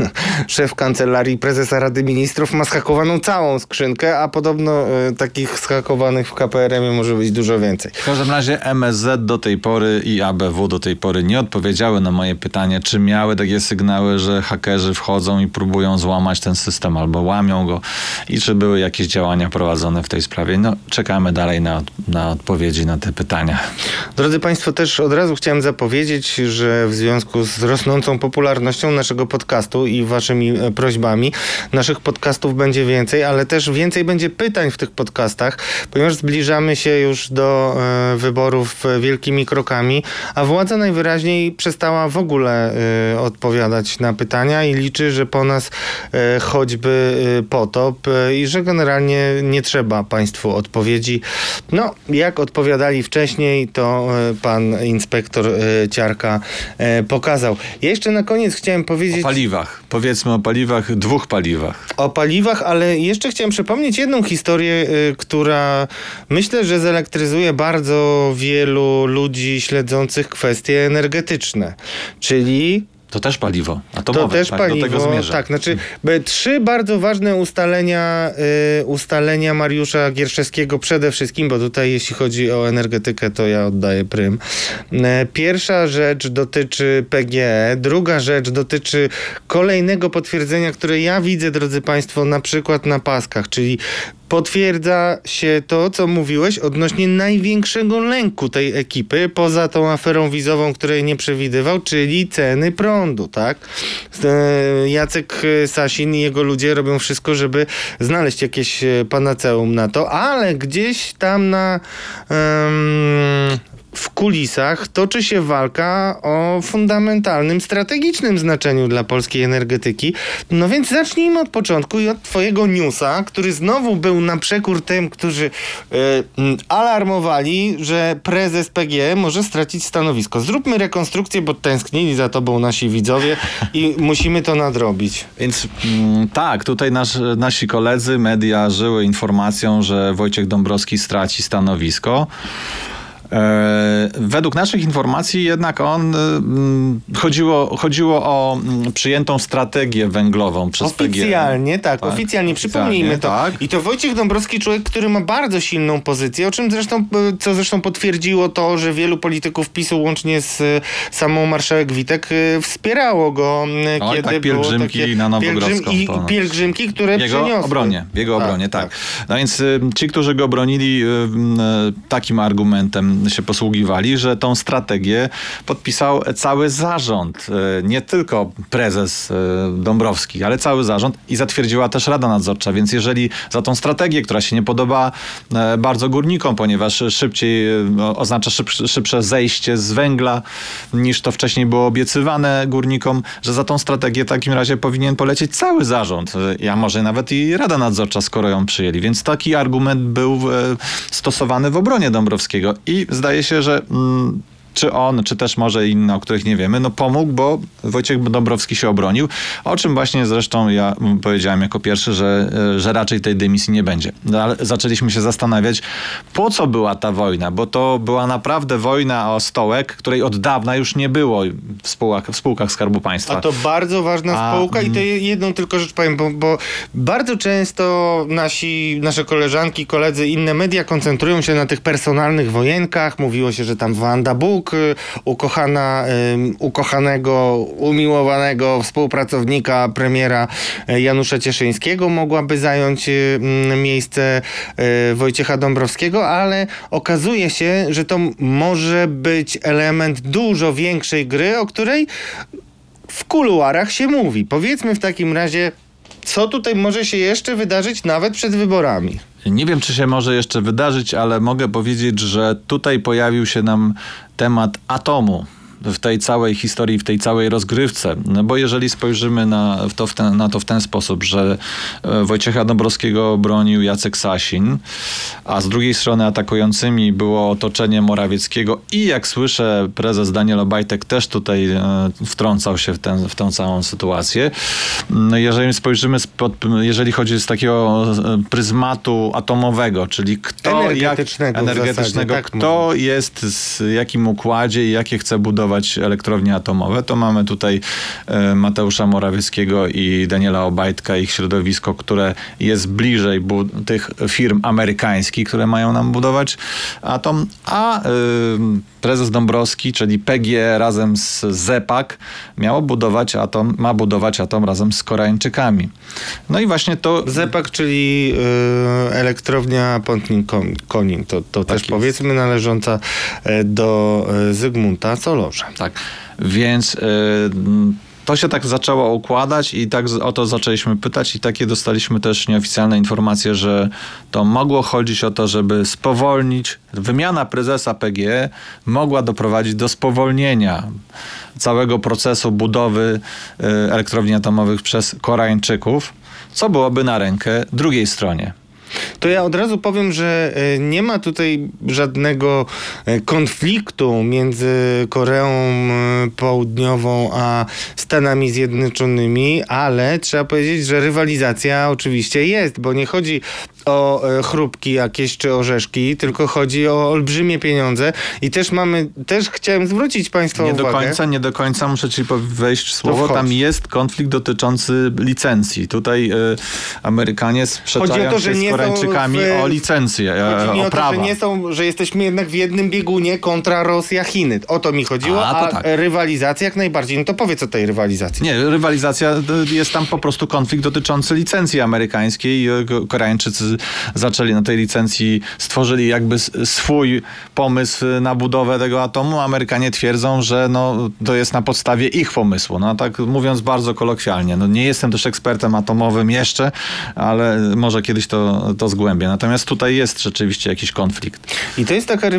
e, szef kancelarii prezesa Rady Ministrów ma schakowaną całą skrzynkę, a podobno e, takich schakowanych w KPRM może być dużo więcej. W każdym razie MSZ do tej pory i ABW do tej pory nie odpowiedziały na moje pytanie, czy miały takie sygnały, że hakerzy wchodzą i próbują złamać ten system albo łamią go i czy były jakieś działania prowadzone w tej sprawie. No, czekamy dalej na, na odpowiedzi na te pytania. Drodzy Państwo, też od razu chciałem zapowiedzieć, że w związku z rosnącą popularnością naszego podcastu i Waszymi e, prośbami, naszych podcastów będzie więcej, ale też więcej będzie pytań w tych podcastach, ponieważ zbliżamy się już do e, wyborów wielkimi krokami, a władza najwyraźniej przestała w ogóle e, odpowiadać na pytania i liczy, że po nas e, choćby potop i że generalnie nie trzeba Państwu odpowiedzi. No, jak odpowiadali wcześniej, to pan inspektor Ciarka pokazał. Ja jeszcze na koniec chciałem O powiedzieć paliwach. Powiedzmy o paliwach, dwóch paliwach. o paliwach, ale jeszcze chciałem przypomnieć jedną historię, y, która myślę, że zelektryzuje bardzo wielu ludzi śledzących kwestie energetyczne. Czyli To też paliwo. A to, też tak, paliwo. do tego zmierzę. Tak, znaczy by trzy bardzo ważne ustalenia, y, ustalenia Mariusza Gierszewskiego przede wszystkim, bo tutaj jeśli chodzi o energetykę, to ja oddaję prym. E, Pierwsza rzecz dotyczy PGE, druga rzecz dotyczy kolejnego potwierdzenia, które ja widzę, drodzy Państwo, na przykład na paskach, czyli potwierdza się to, co mówiłeś odnośnie największego lęku tej ekipy, poza tą aferą wizową, której nie przewidywał, czyli ceny prądu, tak? E, Jacek e, Sasin i jego ludzie robią wszystko, żeby znaleźć jakieś e, panaceum na to, ale gdzieś tam na w kulisach toczy się walka o fundamentalnym, strategicznym znaczeniu dla polskiej energetyki. No więc zacznijmy od początku i od twojego newsa, który znowu był na przekór tym, którzy e, alarmowali, że prezes PGE może stracić stanowisko. Zróbmy rekonstrukcję, bo tęsknili za tobą nasi widzowie i musimy to nadrobić. Więc mm, tak, tutaj nasz, nasi koledzy, media żyły informacją, że Wojciech Dąbrowski straci stanowisko. E, według naszych informacji jednak on, e, chodziło, chodziło o przyjętą strategię węglową przez. Oficjalnie, tak, Tak, oficjalnie, przypomnijmy to. tak. I to Wojciech Dąbrowski, człowiek, który ma bardzo silną pozycję, o czym zresztą, e, co zresztą potwierdziło to, że wielu polityków PiSu, łącznie z samą marszałek Witek, wspierało go, Oj, kiedy tak, było pielgrzymki takie na Nowogrodzką i ponoć. pielgrzymki, które jego przyniosły. obronie, jego Tak, obronie, tak. tak. No więc y, ci, którzy go bronili, y, takim argumentem się posługiwali, że tą strategię podpisał cały zarząd, y, nie tylko prezes y, Dąbrowski, ale cały zarząd i zatwierdziła też Rada Nadzorcza, więc jeżeli za tą strategię, która się nie podoba e, bardzo górnikom, ponieważ szybciej oznacza szybsze, zejście z węgla niż to wcześniej było obiecywane górnikom, że za tą strategię w takim razie powinien polecieć cały zarząd, a może nawet i Rada Nadzorcza, skoro ją przyjęli. Więc taki argument był e, stosowany w obronie Dąbrowskiego i zdaje się, że mm, czy on, czy też może inne, o których nie wiemy, no pomógł, bo Wojciech Dąbrowski się obronił, o czym właśnie zresztą ja powiedziałem jako pierwszy, że, e, że raczej tej dymisji nie będzie. No, ale zaczęliśmy się zastanawiać, po co była ta wojna, bo to była naprawdę wojna o stołek, której od dawna już nie było w spółkach, w spółkach Skarbu Państwa. A to bardzo ważna A, spółka i to mm. je- jedną tylko rzecz powiem, bo, bo bardzo często nasi, nasze koleżanki, koledzy, inne media koncentrują się na tych personalnych wojenkach. Mówiło się, że tam Wanda Bóg, y, ukochana, ukochanego, umiłowanego współpracownika premiera y, Janusza Cieszyńskiego mogłaby zająć y, mm, miejsce Wojciecha Dąbrowskiego, ale okazuje się, że to może być element dużo większej gry, o której w kuluarach się mówi. Powiedzmy w takim razie, co tutaj może się jeszcze wydarzyć nawet przed wyborami. Nie wiem, czy się może jeszcze wydarzyć, ale mogę powiedzieć, że tutaj pojawił się nam temat atomu w tej całej historii, w tej całej rozgrywce. No bo jeżeli spojrzymy na w to w ten, na to w ten sposób, że e, Wojciecha Dąbrowskiego bronił Jacek Sasin, a z drugiej strony atakującymi było otoczenie Morawieckiego i jak słyszę prezes Daniel Obajtek też tutaj e, wtrącał się w, ten, w tą całą sytuację. No jeżeli spojrzymy, spod, jeżeli chodzi z takiego e, pryzmatu atomowego, czyli kto Energetycznego jak, w zasadzie, energetycznego tak kto jest z jakim układzie i jakie chce budować elektrownie atomowe, to mamy tutaj e, Mateusza Morawieckiego i Daniela Obajtka, ich środowisko, które jest bliżej tych firm amerykańskich, które mają nam budować atom, a e, prezes Dąbrowski, czyli PGE razem z ZEPAK miało budować atom, ma budować atom razem z Koreańczykami. No i właśnie to Zepak, czyli y, elektrownia Pątnik-Konin, to, to też jest. powiedzmy należąca e, do e, Zygmunta Solorza. Tak, więc y, to się tak zaczęło układać i tak o to zaczęliśmy pytać i takie dostaliśmy też nieoficjalne informacje, że to mogło chodzić o to, żeby spowolnić, wymiana prezesa PGE mogła doprowadzić do spowolnienia całego procesu budowy y, elektrowni atomowych przez Koreańczyków, co byłoby na rękę drugiej stronie. To ja od razu powiem, że e, nie ma tutaj żadnego e, konfliktu między Koreą e, Południową a Stanami Zjednoczonymi, ale trzeba powiedzieć, że rywalizacja oczywiście jest, bo nie chodzi o e, chrupki jakieś czy orzeszki, tylko chodzi o olbrzymie pieniądze i też mamy, też chciałem zwrócić Państwa Nie uwagę. do końca, nie do końca muszę ci wejść w słowo. wchodź. Tam jest konflikt dotyczący licencji. Tutaj y, Amerykanie sprzeczają to, się nie z Koreańczykami w- o licencję, e, Chodzi mi o o to, że nie są, że jesteśmy jednak w jednym biegunie kontra Rosja, Chiny. O to mi chodziło, A, a, tak. rywalizacja jak najbardziej. No to powiedz o tej rywalizacji. Nie, rywalizacja, jest tam po prostu konflikt dotyczący licencji amerykańskiej. Ko- Koreańczycy zaczęli na tej licencji, stworzyli jakby swój pomysł na budowę tego atomu. Amerykanie twierdzą, że no, to jest na podstawie ich pomysłu. No tak mówiąc bardzo kolokwialnie. No, nie jestem też ekspertem atomowym jeszcze, ale może kiedyś to, to zgłębię. Natomiast tutaj jest rzeczywiście jakiś konflikt. I to jest taka,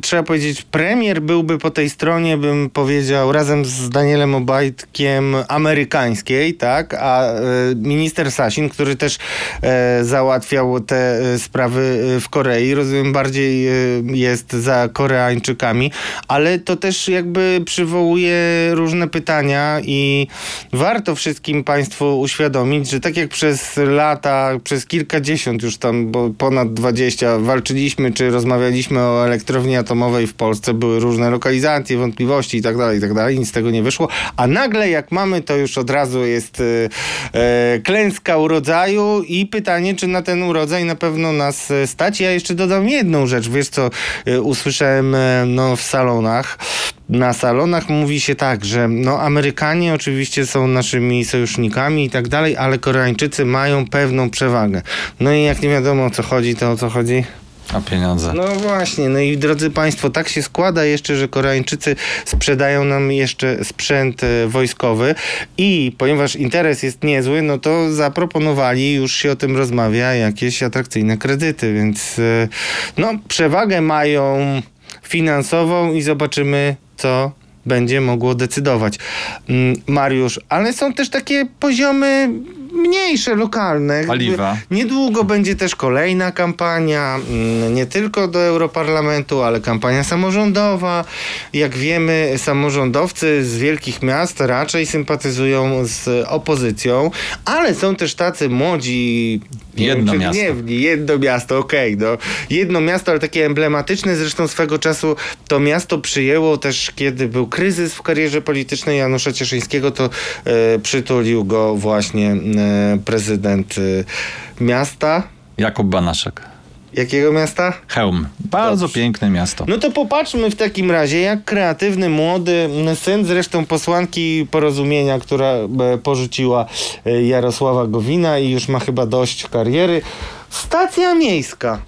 trzeba powiedzieć, premier byłby po tej stronie, bym powiedział, razem z Danielem Obajtkiem amerykańskiej, tak? A e, minister Sasin, który też e, te e, sprawy e, w Korei. Rozumiem, bardziej e, jest za Koreańczykami, ale to też jakby przywołuje różne pytania i warto wszystkim Państwu uświadomić, że tak jak przez lata, przez kilkadziesiąt już tam, bo ponad 20 walczyliśmy, czy rozmawialiśmy o elektrowni atomowej w Polsce, były różne lokalizacje, wątpliwości i tak dalej, i tak dalej, nic z tego nie wyszło, a nagle jak mamy, to już od razu jest klęska urodzaju i pytanie, czy na ten urodzaj na pewno nas e, stać. Ja jeszcze dodam jedną rzecz, wiesz co, e, usłyszałem e, no, w salonach, na salonach mówi się tak, że no Amerykanie oczywiście są naszymi sojusznikami i tak dalej, ale Koreańczycy mają pewną przewagę. No i jak nie wiadomo o co chodzi, to o co chodzi? A pieniądze. No właśnie, no i drodzy Państwo, tak się składa jeszcze, że Koreańczycy sprzedają nam jeszcze sprzęt e, wojskowy i ponieważ interes jest niezły, no to zaproponowali, już się o tym rozmawia, jakieś atrakcyjne kredyty, więc e, no przewagę mają finansową i zobaczymy, co będzie mogło decydować. Mm, Mariusz, ale są też takie poziomy mniejsze, lokalne. Paliwa. Niedługo będzie też kolejna kampania, mm, nie tylko do Europarlamentu, ale kampania samorządowa. Jak wiemy, samorządowcy z wielkich miast raczej sympatyzują z opozycją, ale są też tacy młodzi. wiem, Jedno miasto. gniewni, jedno miasto, okej, no. Jedno miasto, ale takie emblematyczne. Zresztą swego czasu to miasto przyjęło też, kiedy był kryzys w karierze politycznej Janusza Cieszyńskiego, to e, przytulił go właśnie e, prezydent e, miasta. Jakub Banaszek. Jakiego miasta? Chełm. Bardzo Dobrze. piękne miasto. No to popatrzmy w takim razie, jak kreatywny, młody syn, zresztą posłanki porozumienia, która e, porzuciła e, Jarosława Gowina i już ma chyba dość kariery. Stacja miejska.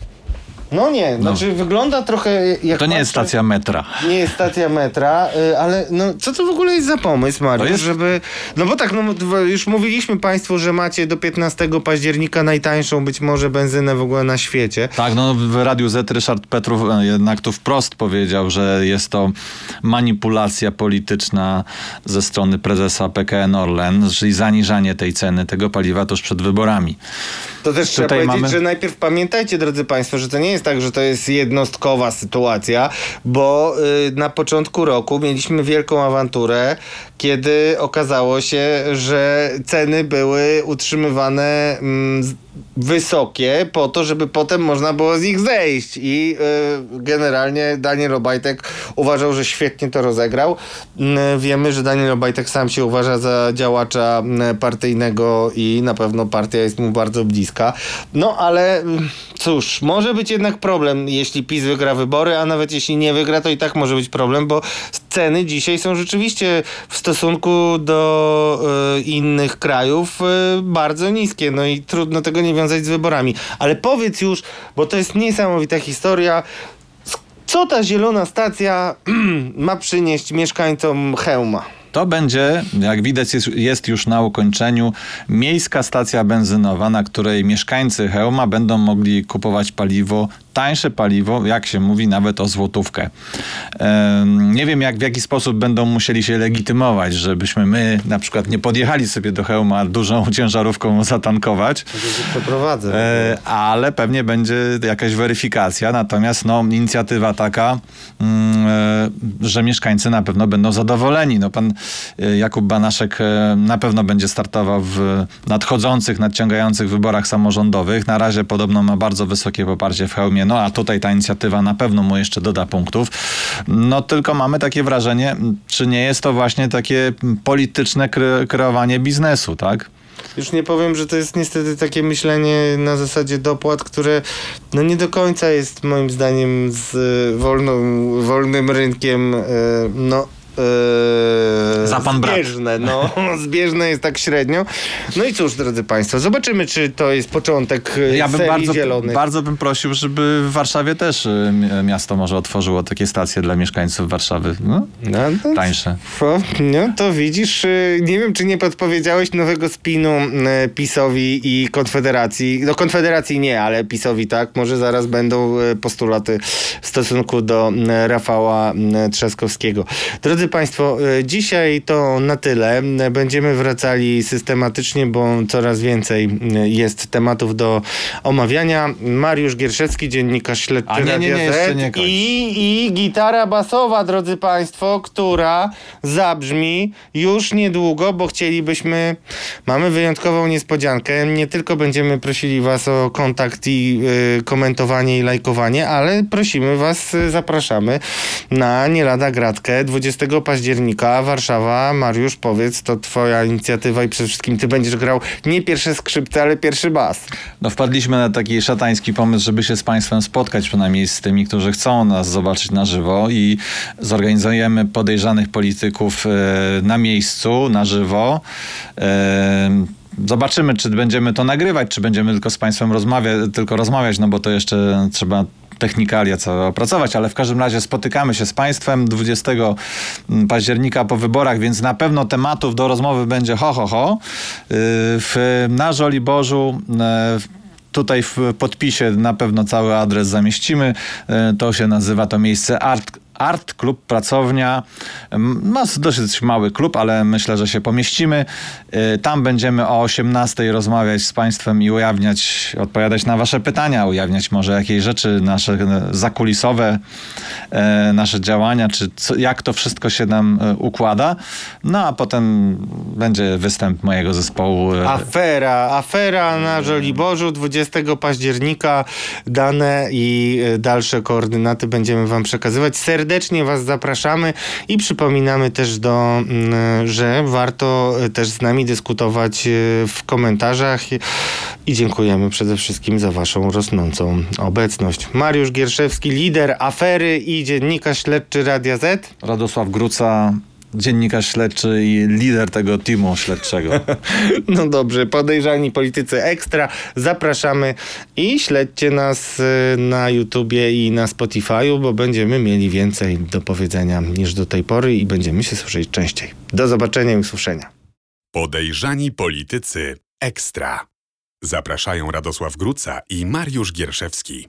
No nie, znaczy wygląda trochę jak To nie jest stacja metra. nie jest stacja metra, y, ale no co to w ogóle jest za pomysł, Mariusz, jest- żeby... No bo tak, no już mówiliśmy Państwu, że macie do 15 października najtańszą być może benzynę w ogóle na świecie. Tak, no w Radiu Z Ryszard Petrów e, jednak tu wprost powiedział, że jest to manipulacja polityczna ze strony prezesa PKN Orlen, czyli zaniżanie tej ceny tego paliwa tuż przed wyborami. To też trzeba powiedzieć, mamy- że najpierw pamiętajcie, drodzy Państwo, że to nie jest tak, że to jest jednostkowa sytuacja, bo y, na początku roku mieliśmy wielką awanturę, kiedy okazało się, że ceny były utrzymywane mm, wysokie po to, żeby potem można było z nich zejść i y, generalnie Daniel Obajtek uważał, że świetnie to rozegrał. Mm, Wiemy, że Daniel Obajtek sam się uważa za działacza mm, partyjnego i na pewno partia jest mu bardzo bliska. No ale mm, cóż, może być jednak problem, jeśli PiS wygra wybory, a nawet jeśli nie wygra, to i tak może być problem, bo ceny dzisiaj są rzeczywiście w stosunku do y, innych krajów y, bardzo niskie. No i trudno tego nie wiązać z wyborami. Ale powiedz już, bo to jest niesamowita historia. Co ta zielona stacja ma przynieść mieszkańcom Chełma? To będzie, jak widać, jest, jest już na ukończeniu miejska stacja benzynowa, na której mieszkańcy Chełma będą mogli kupować paliwo, tańsze paliwo, jak się mówi, nawet o złotówkę. Nie wiem, jak, w jaki sposób będą musieli się legitymować, żebyśmy my na przykład nie podjechali sobie do Chełma dużą ciężarówką zatankować. Przeprowadzę. E, ale pewnie będzie jakaś weryfikacja. Natomiast no, inicjatywa taka, mm, e, że mieszkańcy na pewno będą zadowoleni. No, pan e, Jakub Banaszek na pewno będzie startował w nadchodzących, nadciągających wyborach samorządowych. Na razie podobno ma bardzo wysokie poparcie w No a tutaj ta inicjatywa na pewno mu jeszcze doda punktów. No tylko mamy takie wrażenie, czy nie jest to właśnie takie polityczne kre- kreowanie biznesu, tak? Już nie powiem, że to jest niestety takie myślenie na zasadzie dopłat, które no nie do końca jest moim zdaniem z wolną, wolnym rynkiem y, no y, Za pan brat. zbieżne, no zbieżne jest tak średnio. No i cóż, drodzy Państwo, zobaczymy, czy to jest początek y, Ja bym bardzo, zielonych. bardzo bym prosił, żeby w Warszawie też y, mi- miasto może otworzyło takie stacje dla mieszkańców Warszawy. No, No, to- tańsze. O, no to widzisz, y, nie wiem czy nie podpowiedziałeś nowego spinu PiSowi i Konfederacji. No Konfederacji nie, ale PiSowi tak. Może zaraz będą postulaty w stosunku do Rafała Trzaskowskiego. Drodzy Państwo, e, dzisiaj to na tyle. Będziemy wracali systematycznie, bo coraz więcej e, jest tematów do omawiania. Mariusz Gierszewski, dziennikarz śledczy A nie, nie, nie, jeszcze nie kończ. i, i gitara basowa, drodzy Państwo, która zabrzmi już niedługo, bo chcielibyśmy, mamy wyjątkową niespodziankę. Nie tylko będziemy prosili Was o kontakt i y, komentowanie i lajkowanie, ale prosimy Was, zapraszamy na nie lada gratkę 20 października Warszawa. Mariusz, powiedz, to Twoja inicjatywa i przede wszystkim Ty będziesz grał nie pierwsze skrzypce, ale pierwszy bas. No wpadliśmy na taki szatański pomysł, żeby się z Państwem spotkać, przynajmniej z tymi, którzy chcą nas zobaczyć na żywo i zorganizujemy podejrzanych polityków e, na miejscu, na żywo. E, Zobaczymy, czy będziemy to nagrywać, czy będziemy tylko z Państwem rozmawiać, tylko rozmawiać, no bo to jeszcze trzeba technikalia całe opracować, ale w każdym razie spotykamy się z Państwem 20 października po wyborach, więc na pewno tematów do rozmowy będzie ho, ho, ho. Yy, W, na Żoliborzu e, Tutaj w podpisie na pewno cały adres zamieścimy. E, To się nazywa to miejsce Art, Art Klub Pracownia. Ma dosyć mały klub, ale myślę, że się pomieścimy. E, Tam będziemy o 18 rozmawiać z Państwem i ujawniać, odpowiadać na Wasze pytania, ujawniać może jakieś rzeczy nasze e, zakulisowe, e, nasze działania, czy co, jak to wszystko się nam e, układa. No a potem będzie występ mojego zespołu. Afera, afera na Żoliborzu 20 października. Dane i dalsze koordynaty będziemy Wam przekazywać. Serdecznie Was zapraszamy i przypominamy też, do, mm, że warto e, też z nami dyskutować e, w komentarzach i dziękujemy przede wszystkim za Waszą rosnącą obecność. Mariusz Gierszewski, lider afery i dziennikarz śledczy Radia Z. Radosław Gruca, dziennikarz śledczy i lider tego teamu śledczego. No dobrze, podejrzani politycy ekstra. Zapraszamy i śledźcie nas y, na YouTubie i na Spotify'u, bo będziemy mieli więcej do powiedzenia niż do tej pory i będziemy się słyszeć częściej. Do zobaczenia i usłyszenia. Podejrzani politycy ekstra. Zapraszają Radosław Gruca i Mariusz Gierszewski.